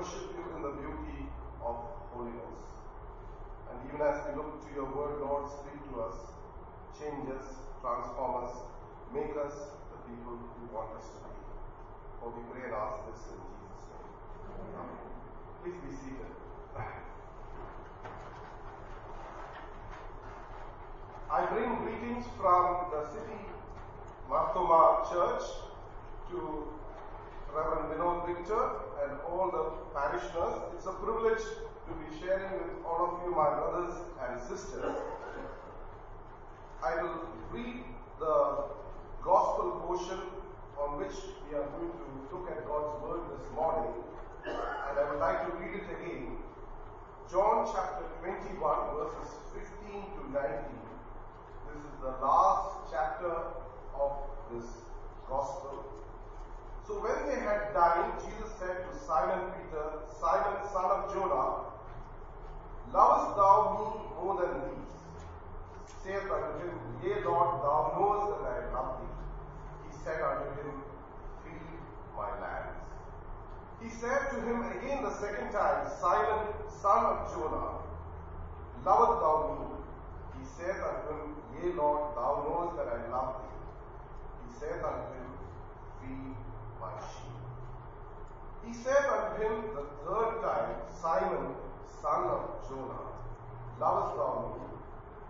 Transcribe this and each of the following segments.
worship you in the beauty of holiness. And even as we look to your word, Lord, speak to us, change us, transform us, make us the people you want us to be. For we pray and ask this in Jesus' name. Amen. Please be seated. I bring greetings from the city Marthoma Church to Reverend Vinod Victor and all the parishioners. It's a privilege to be sharing with all of you, my brothers and sisters. I will read the gospel portion on which we are going to look at God's word this morning, and I would like to read it again. John chapter 21, verses 15 to 19. This is the last chapter of this gospel. So when they had dined, Jesus said to Simon Peter, Simon, son of Jonah, Lovest thou me more than these? Saith unto him, Yea, Lord, thou knowest that I love thee. He said unto him, Feed my lambs. He said to him again the second time, Simon, son of Jonah, Lovest thou me? He saith unto him, Yea, Lord, thou knowest that I love thee. He saith unto him, Feed my sheep. He said unto him the third time, Simon, son of Jonah, lovest thou me?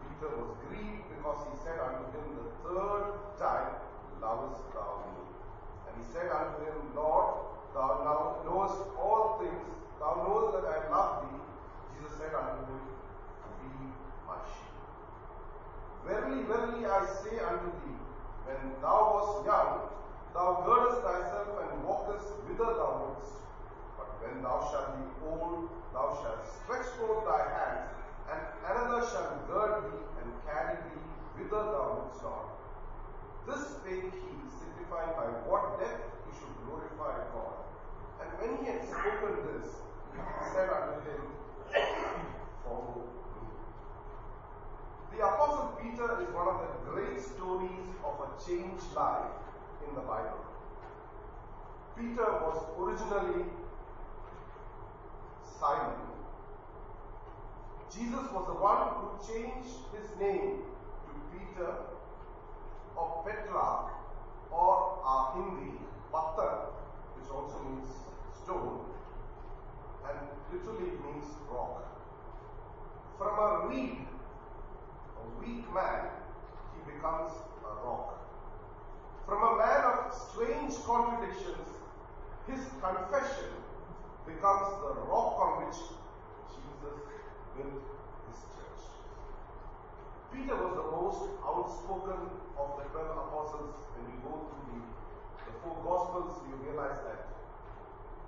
Peter was grieved because he said unto him the third time, Lovest thou me? And he said unto him, Lord, thou now knowest all things, thou knowest that I love thee. Jesus said unto him, Feed my sheep. Verily, verily, I say unto thee, when thou wast young, thou girdest thyself and walkest whither thou wouldst. But when thou shalt be old, thou shalt stretch forth thy hands, and another shall gird thee and carry thee whither thou wouldst not. This spake he, signifying by what death he should glorify God. And when he had spoken this, he said unto him, Follow me. The Apostle Peter is one of the great stories of a changed life in the Bible. Peter was originally Simon. Jesus was the one who changed his name to Peter or Petra or our Hindi Pattar, which also means stone and literally means rock. From a reed, a weak man, he becomes a rock. From a man of strange contradictions, his confession becomes the rock on which Jesus built his church. Peter was the most outspoken of the 12 apostles. When you go through the, the four Gospels, you realize that.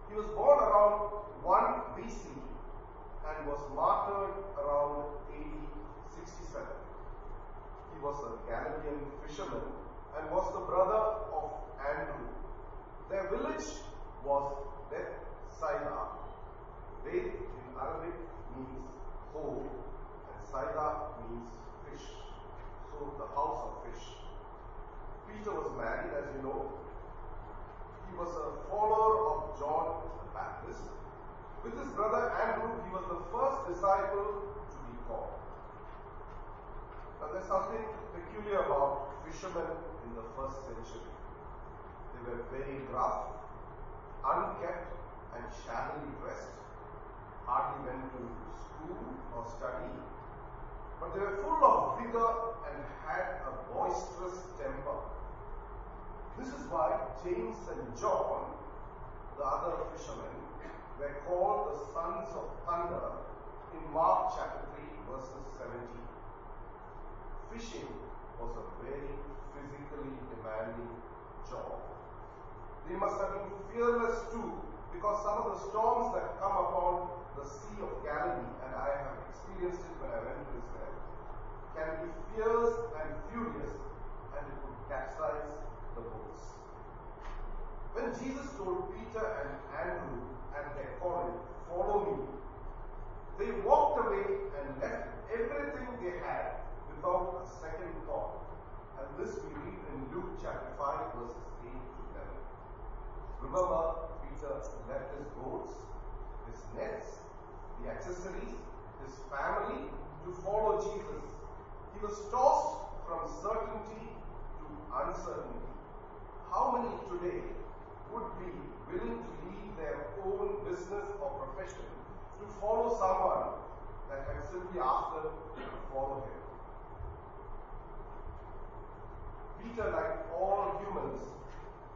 He was born around 1 BC and was martyred around AD 67. He was a Galilean fisherman and was the brother of Andrew. Their village was Bethsaida. Beth in Arabic means home and Saida means fish. So the house of fish. Peter was married, as you know. He was a follower of John the Baptist. With his brother Andrew, he was the first disciple to be called. Now there's something peculiar about fishermen in the first century. They were very rough, unkept, and shabbily dressed, hardly went to school or study, but they were full of vigor and had a boisterous temper. This is why James and John, the other fishermen, were called the sons of thunder in Mark chapter 3, verses 17. Fishing was a very physically demanding job. They must have been fearless too, because some of the storms that come upon the Sea of Galilee, and I have experienced it when I went to Israel, can be fierce and furious, and it could capsize the boats. When Jesus told Peter and Andrew and their calling, Follow me, they walked away and left everything they had without a second thought. And this we read in Luke chapter 5, verses 8 to 11. Remember, Peter left his boats, his nets, the accessories, his family to follow Jesus. He was tossed from certainty to uncertainty. How many today would be willing to leave their own business or profession to follow someone that had simply asked them to follow him? Peter, like all humans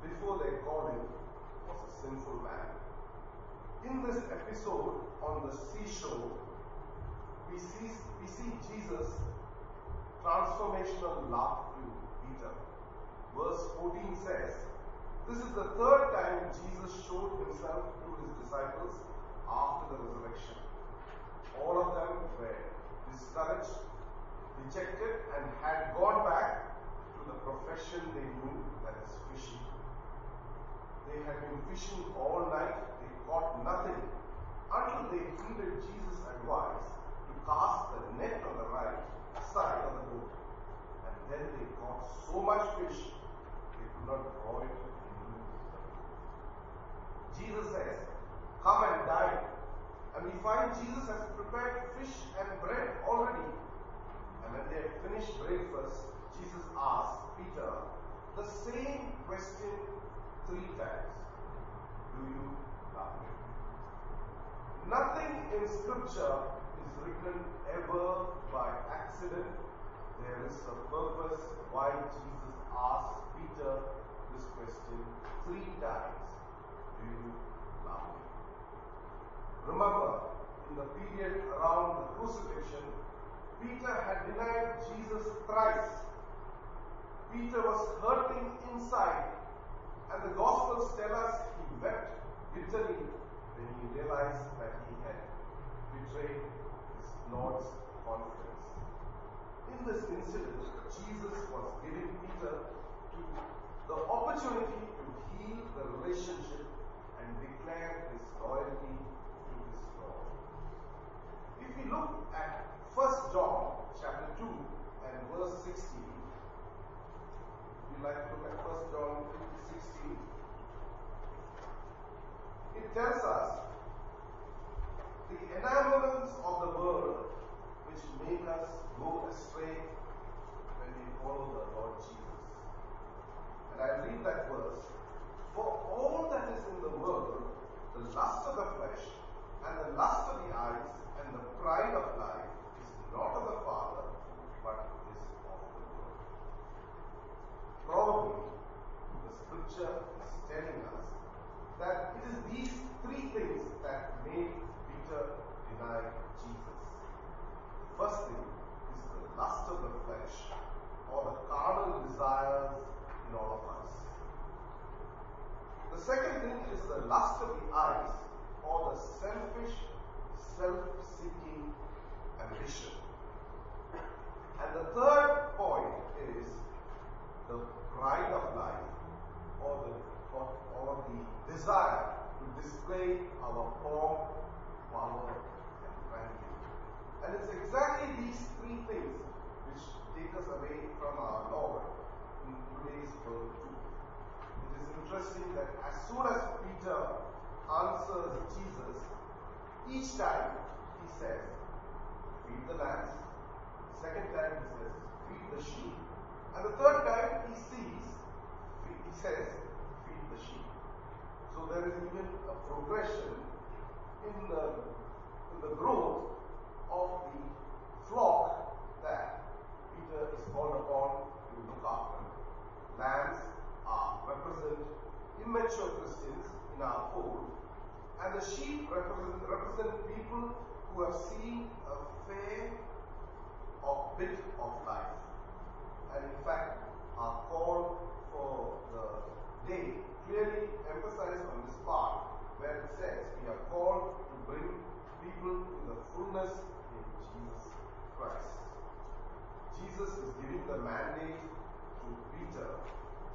before they their calling, was a sinful man. In this episode on the seashore, we see, we see Jesus' transformational love to Peter. Verse 14 says, This is the third time Jesus showed himself to his disciples after the resurrection. All of them were discouraged, rejected, and had gone back to the profession they knew that is fishing. They had been fishing all night, they caught nothing until they heeded Jesus' advice to cast the net on the right side of the boat. And then they caught so much fish they could not draw it into the boat. Jesus says, Come and dine. And we find Jesus has prepared fish and bread already. And when they had finished breakfast, Jesus asked Peter the same question three times Do you love me? Nothing in Scripture is written ever by accident. There is a purpose why Jesus asked Peter this question Remember, in the period around the crucifixion, Peter had denied Jesus thrice. Peter was hurting inside, and the Gospels tell us he wept bitterly when he realized that he had betrayed his Lord's confidence. In this incident, Jesus was giving Peter the opportunity to the relationship and declare his loyalty to his Lord. If we look at 1 John chapter 2 and verse 16, we like to look at 1 John 2 16. It tells us the enamelments of the world which make us go astray when we follow the Lord Jesus. And I read that verse For all that is in the world, the lust of the flesh, and the lust of the eyes, and the pride of life, is not of the Father, but is of the world. Probably the scripture is telling us that it is these three things that made Peter deny Jesus. The first thing is the lust of the flesh or the carnal desires in all of us. The second thing is the lust of the eyes or the selfish, self seeking ambition. And the third point is the pride of life or the, or, or the desire to display our pomp, power, and grandeur. And it's exactly these three things which take us away from our Lord in today's world. It is interesting that as soon as Peter answers Jesus, each time he says, feed the lambs. Second time he says, feed the sheep. And the third time he sees, he says, feed the sheep. So there is even a progression in the, in the growth of the flock that Peter is called upon to look after. Lambs are represent immature Christians in our fold, and the sheep represent, represent people who have seen a fair or bit of life, and in fact are called for the day clearly emphasized on this part where it says we are called to bring people to the fullness in Jesus Christ. Jesus is giving the mandate to Peter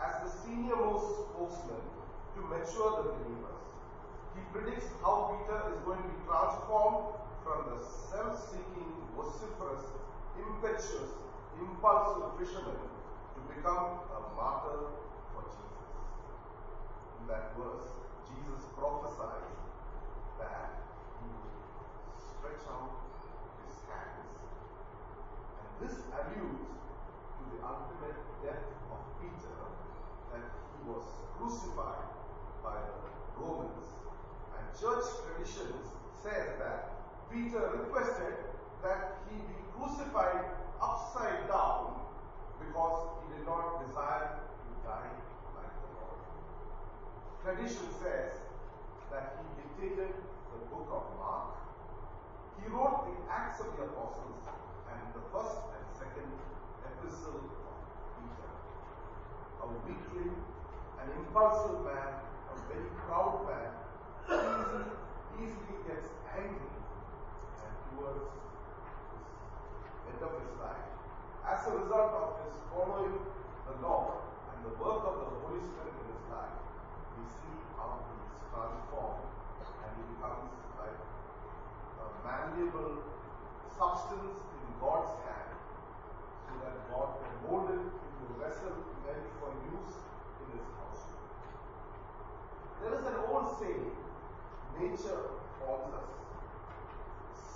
as the senior most spokesman to mature the believers. He predicts how Peter is going to be transformed from the self-seeking, vociferous, impetuous, impulsive fisherman to become a martyr for Jesus. In that verse, Jesus prophesies that he would stretch out his hands. And this alludes to the ultimate death of Peter, that he was crucified by the Romans. And church traditions says that Peter requested that he be crucified upside down because he did not desire to die like the Lord. Tradition says that he dictated the book of Mark. He wrote the Acts of the Apostles and the first and second epistle of Peter. A weakling, an impulsive man, a very proud man, easily, easily gets angry towards his end of his life. As a result of his following the Lord and the work of the Holy Spirit in his life, we see how he is transformed and he becomes like a malleable substance in God's hand so that God can mold it into a vessel meant for use in his household. There is an old saying, nature forms us,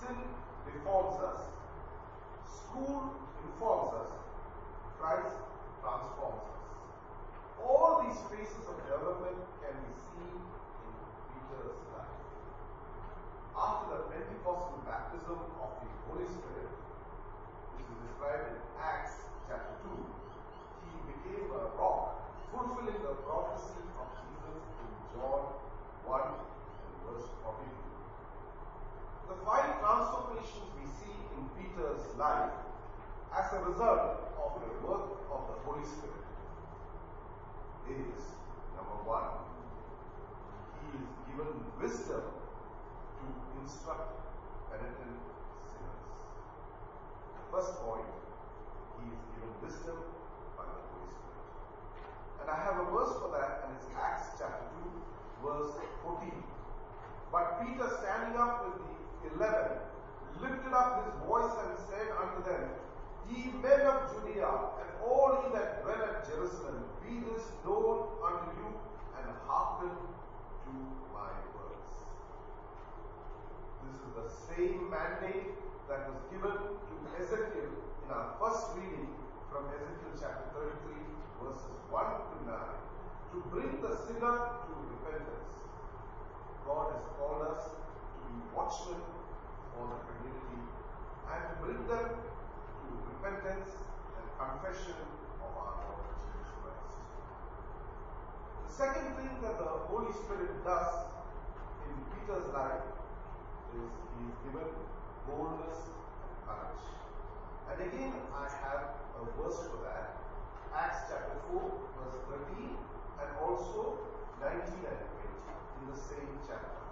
sin deforms us, school informs us, Christ transforms us. All these phases of development can be seen in Peter's life. After the Pentecostal baptism of the Holy Spirit, which is described in Acts chapter 2, he became a rock, fulfilling the prophecy of Jesus in John 1 and verse 42. Five transformations we see in Peter's life as a result of the work of the Holy Spirit. Is number one, he is given wisdom to instruct penitent sinners. The first point, he is given wisdom by the Holy Spirit. And I have a verse for that, and it's Acts chapter 2, verse 14. But Peter, standing up with the eleven, lifted up his voice and said unto them, Ye men of Judea, and all ye that dwell at Jerusalem, be this known unto you, and hearken to my words. This is the same mandate that was given to Ezekiel in our first reading from Chapter 33, verses 1 to 9, to bring the sinner to repentance. God has called us to be watchmen for the community and to bring them to repentance and confession of our Lord Jesus Christ. The second thing that the Holy Spirit does in Peter's life is he is given boldness and courage. And again, I have a verse for that. Acts chapter 4, verse 13, and also 19 and 20 in the same chapter.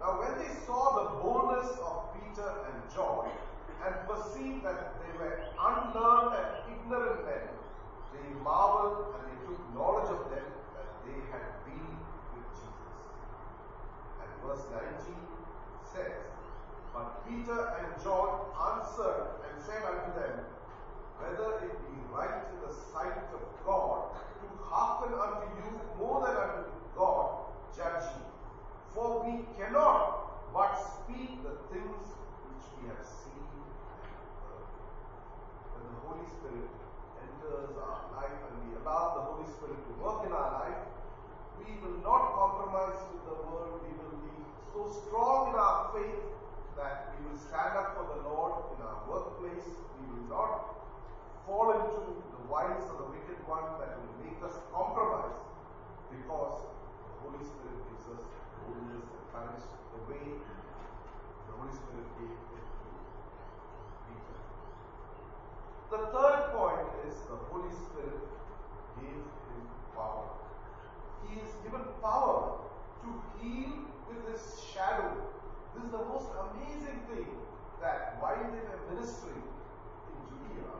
Now, when they saw the boldness of Peter and John and perceived that they were unlearned and ignorant men, they marveled and they took knowledge of them that they had been with Jesus. And verse 19 says, But Peter and John answered and said unto them, Whether it be right in the sight of God to hearken unto you more than unto God, judge ye. For we cannot but speak the things which we have seen and heard. When the Holy Spirit enters our life and we allow the Holy Spirit to work in our life, we will not compromise with the world. We will be so strong in our faith that we will stand up for the Lord in our workplace. We will not fall into the wiles of the wicked one that will make us compromise because the Holy Spirit gives us boldness and courage the way the Holy Spirit gave it to Peter. The third point is the Holy Spirit gave him power. He is given power to heal with his shadow. This is the most amazing thing that while they were ministering in Judea,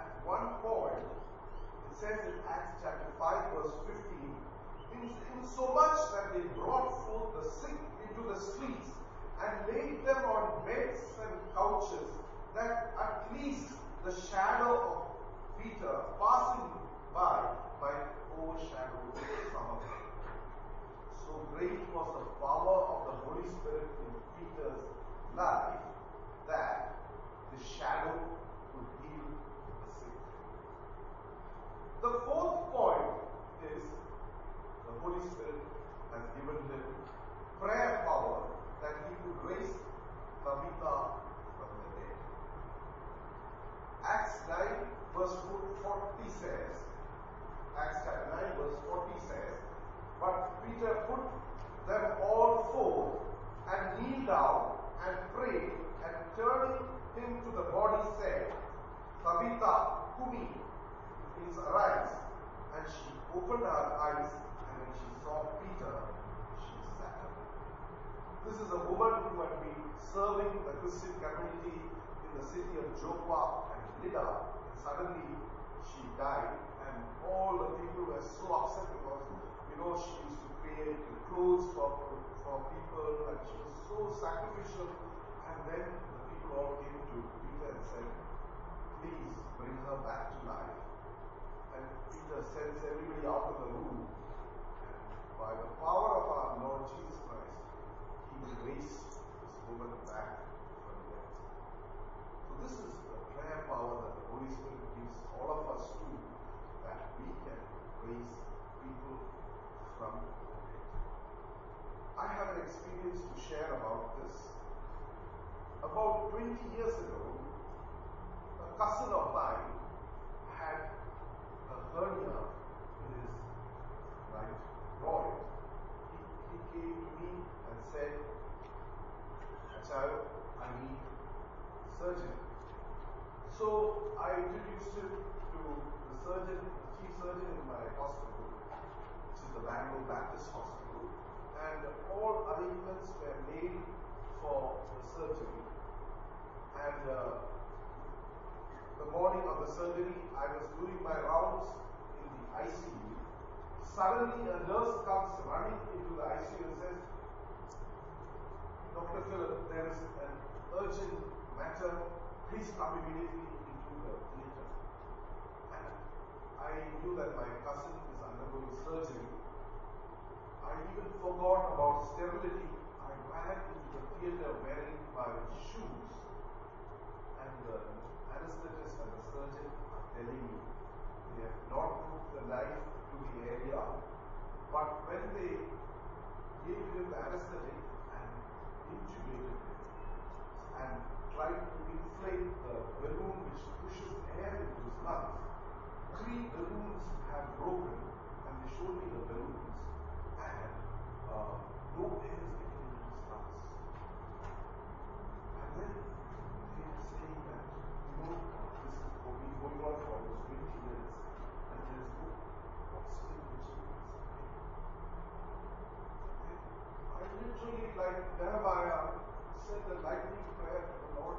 at one point, it says in Acts chapter 5, verse 15, in, in so much that they brought forth the sick into the streets and laid them on beds and couches, that at least the shadow of Peter passing by might overshadow some of them. So great was the power of the Holy Spirit in Peter's life that the shadow could heal the sick. The fourth point is the Holy Spirit has given him prayer power that he could raise Tabitha from the dead. Acts 9 verse 40 says, Acts chapter 9 verse 40 says, But Peter put them all forth and kneeled down and prayed and turning him to the body said, Tabitha, Kumi, means arise. And she opened her eyes and when she saw Peter, she sat up. This is a woman who had been serving the Christian community in the city of Joppa and Lydda. And suddenly she died and all the people were so upset because you know she used to create clothes for, for people and she was so sacrificial. And then the people all came to Peter and said, please bring her back to life. And Peter sends everybody out of the room. And by the power of our Lord Jesus Christ, he will raise this woman back from death. So this is the prayer power that the Holy Spirit gives all of us to, that we can raise people from dead. I have an experience to share about this. About 20 years ago, a cousin of mine had a hernia in his right groin. He, he came to me and said, Achal, I need surgery. So I introduced him to the surgeon, the chief surgeon in my hospital, which is the Bangalore Baptist Hospital, and all arrangements were made for the surgery. And uh, the morning of the surgery, I was doing my rounds in the ICU. Suddenly, a nurse comes running into the ICU and says, Dr. Philip, there is an urgent matter. Please come immediately into the theatre. And I knew that my cousin is undergoing surgery. I even forgot about sterility. I ran into theatre wearing my shoes. And the anesthetist and the surgeon are telling me they have not moved the knife to the area, but when they gave him the anesthetic and intubated him and tried to inflate the balloon which pushes air into his lungs, three balloons have broken and they showed me the balloons and uh, no air is said the lightning prayer to the Lord.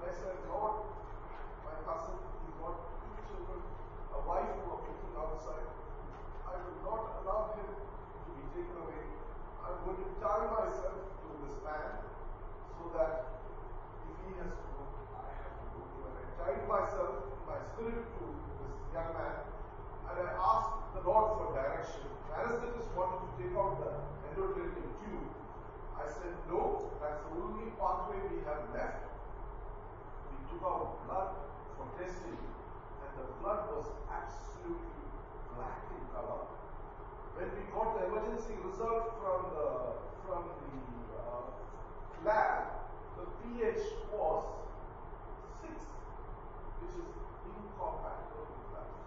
And I said, Lord, my cousin, he's got two children, a wife who are cooking outside. I will not allow him to be taken away. I'm going to tie myself to this man so that if he has to go, I have to go. And I tied myself in my spirit to this young man and I asked the Lord for direction. The anesthetist wanted to take out the endotracheal tube. I said, no, that's the only pathway we have left. We took out blood for testing, and the blood was absolutely black in color. When we got the emergency result from the from the uh, lab, the pH was six, which is incompatible with life.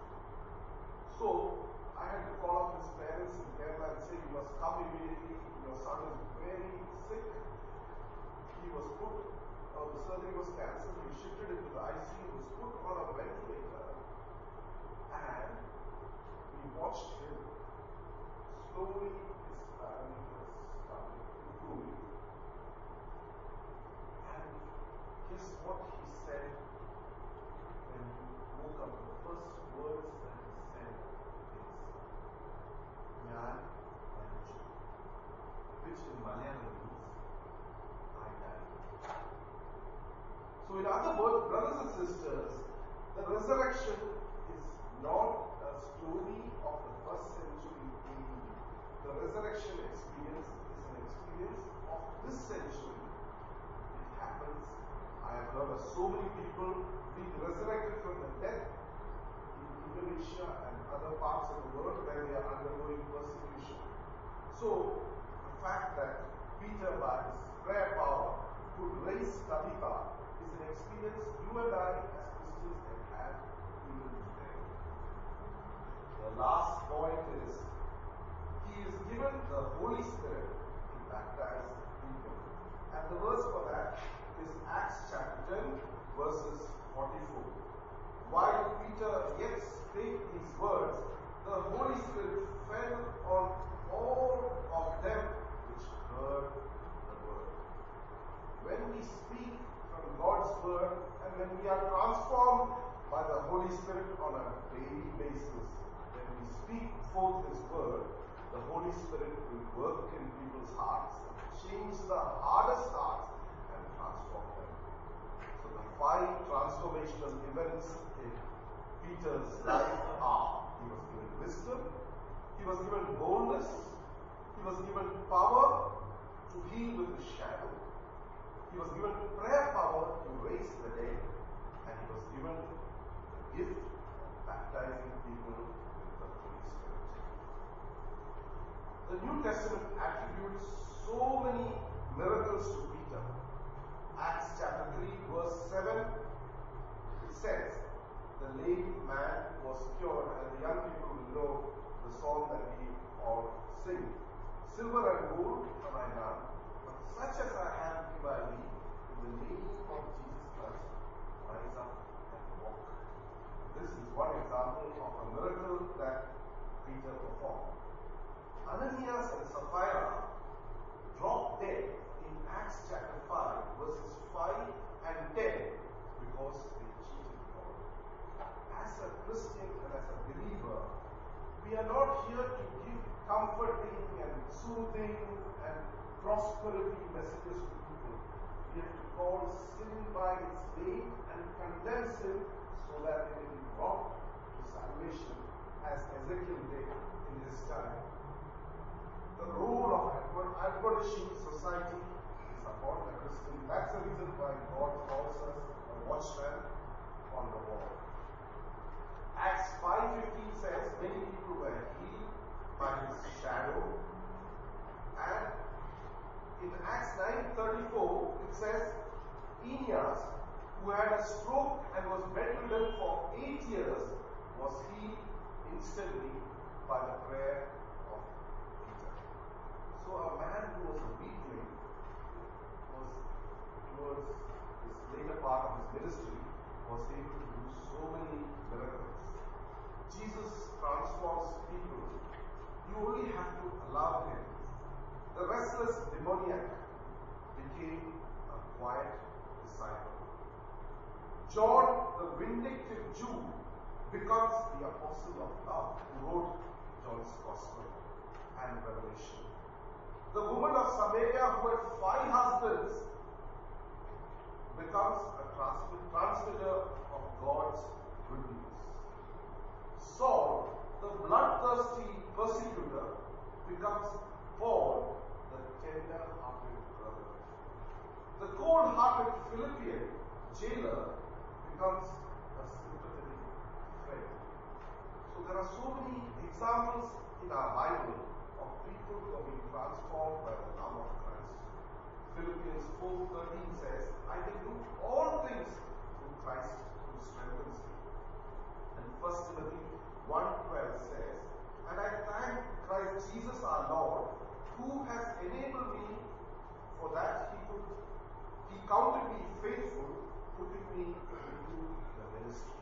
So I had to call up his parents in Kerala and say, You must come immediately. Your son is very sick. He was put, uh, was cancelled. He shifted into the ICU, was put on a ventilator, and we watched him. Slowly, his parameters started improving. And guess what he So, the fact that Peter, by his prayer power, could raise Tabitha is an experience you and I, as Christians, can have even today. The last point is he is given the Holy Spirit to baptize people. And the verse for that is Acts chapter 10, verses 44. While Peter yet spake these words, the Holy Spirit fell on all of them which heard the word. When we speak from God's word and when we are transformed by the Holy Spirit on a daily basis, when we speak forth His word, the Holy Spirit will work in people's hearts, change the hardest hearts, and transform them. So the five transformational events in Peter's life are he was given wisdom, he was given boldness, he was given power to heal with the shadow, he was given prayer power to raise the dead, and he was given the gift of baptizing people with the Holy Spirit. The New Testament attributes so many miracles to Peter. Acts chapter 3, verse 7, it says, The lame man was cured, and the young people will know the song that we all sing. Silver and gold have I none, but such as I have I thee. In the name of Jesus Christ, rise up and walk. This is one example of a miracle that Peter performed. Ananias and Sapphira dropped dead in Acts chapter 5, verses 5 and 10 because they cheated God. As a Christian and as a believer, we are not here to give comforting and soothing and prosperity messages to people. We have to call sin by its name and condemn sin so that it will be brought to salvation as Ezekiel did in his time. The role of admonishing society is upon the Christian. That's the reason why God calls us a watchman on the wall. Acts 5.15 says many people were healed by his shadow. And in Acts 9.34 it says Aeneas, who had a stroke and was bedridden for eight years, was healed instantly by the prayer of. A man who was a weakling was towards this later part of his ministry was able to do so many miracles. Jesus transforms people. You only have to allow him. The restless demoniac became a quiet disciple. John, the vindictive Jew, becomes the apostle of love who wrote John's Gospel and Revelation. The woman of Samaria who had five husbands becomes a transmitter of God's good news. Saul, the bloodthirsty persecutor, becomes Paul, the tender-hearted brother. The cold-hearted Philippian jailer becomes a sympathetic friend. So there are so many examples in our Bible of people who are being transformed by the love of Christ. Philippians 4.13 says, I can do all things through Christ who strengthens me. And 1 Timothy 1.12 says, And I thank Christ Jesus our Lord, who has enabled me for that he could he counted me faithful, putting me into the ministry.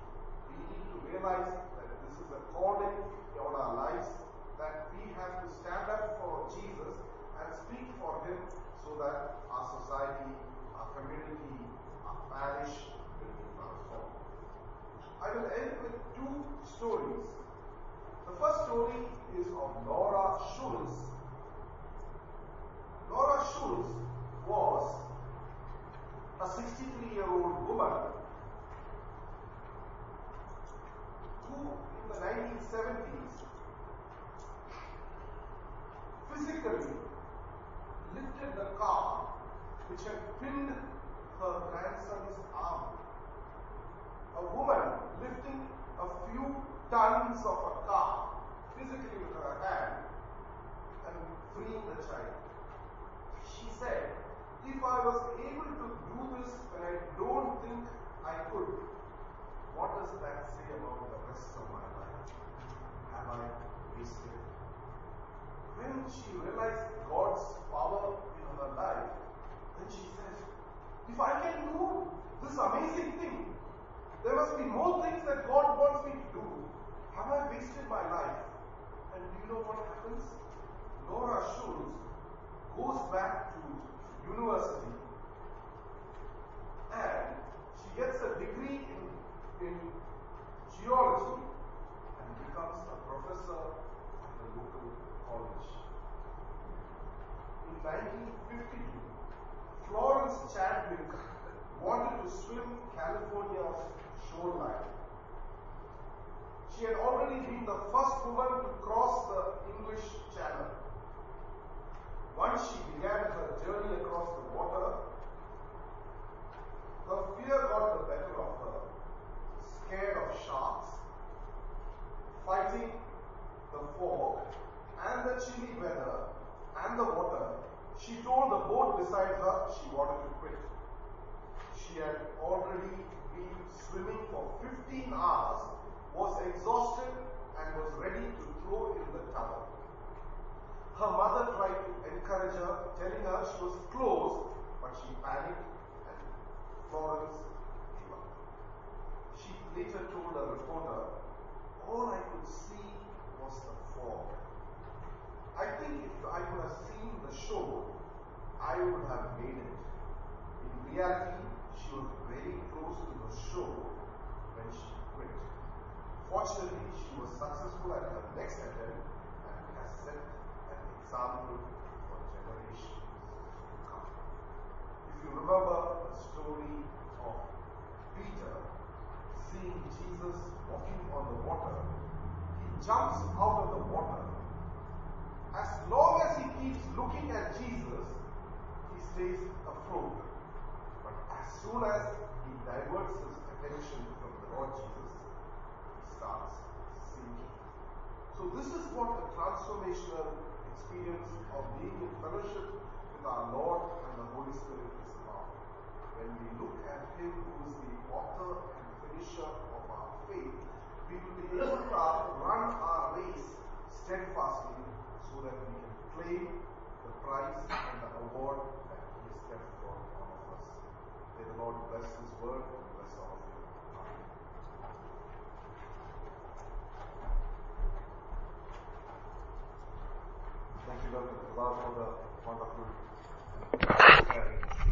We need to realize that this is a calling on our lives that we have to stand up for Jesus and speak for him so that our society, our community, our parish will be transformed. I will end with two stories. The first story is of Laura Schultz. Laura Schultz was a 63 year old woman lifted the car which had pinned her grandson's arm. A woman lifting a few tons of a car physically with her hand and freeing the child. She said, If I was able to do this when I don't think I could, what does that say about the rest of my life? Have I wasted it? When she realized God's power in her life, then she says, If I can do this amazing thing, there things that God wants me to do. Have I wasted my life? And do you know what happens? Laura Schultz goes back to university and she gets a degree in, in geology and becomes a professor at the local college. In 1952, Florence Chadwick wanted to swim California's shoreline. She had already been the first woman to cross the English Channel. Once she began her journey across the water, her fear got the better of her, scared of sharks, fighting the fog and the chilly weather and the water. She told the boat beside her she wanted to quit. She had already been swimming for 15 hours, was exhausted, and was ready to throw in the towel. Her mother tried to encourage her, telling her she was close, but she panicked and Florence gave up. She later told a reporter, All I could see was the fog. I think if I could have seen the show, I would have made it. In reality, she was very close to the shore when she quit. Fortunately, she was successful at her next attempt and has set an example for generations to come. If you remember the story of Peter seeing Jesus walking on the water, he jumps out of the water. As long as he keeps looking at Jesus, he stays afloat. Soon as he diverts his attention from the Lord Jesus, he starts sinking. So this is what the transformational experience of being in fellowship with our Lord and the Holy Spirit is about. When we look at Him who is the author and finisher of our faith, we will be able to run our race steadfastly so that we can claim the prize and the award the Lord bless His word and bless all of you. Thank you, Lord, for the wonderful. Uh,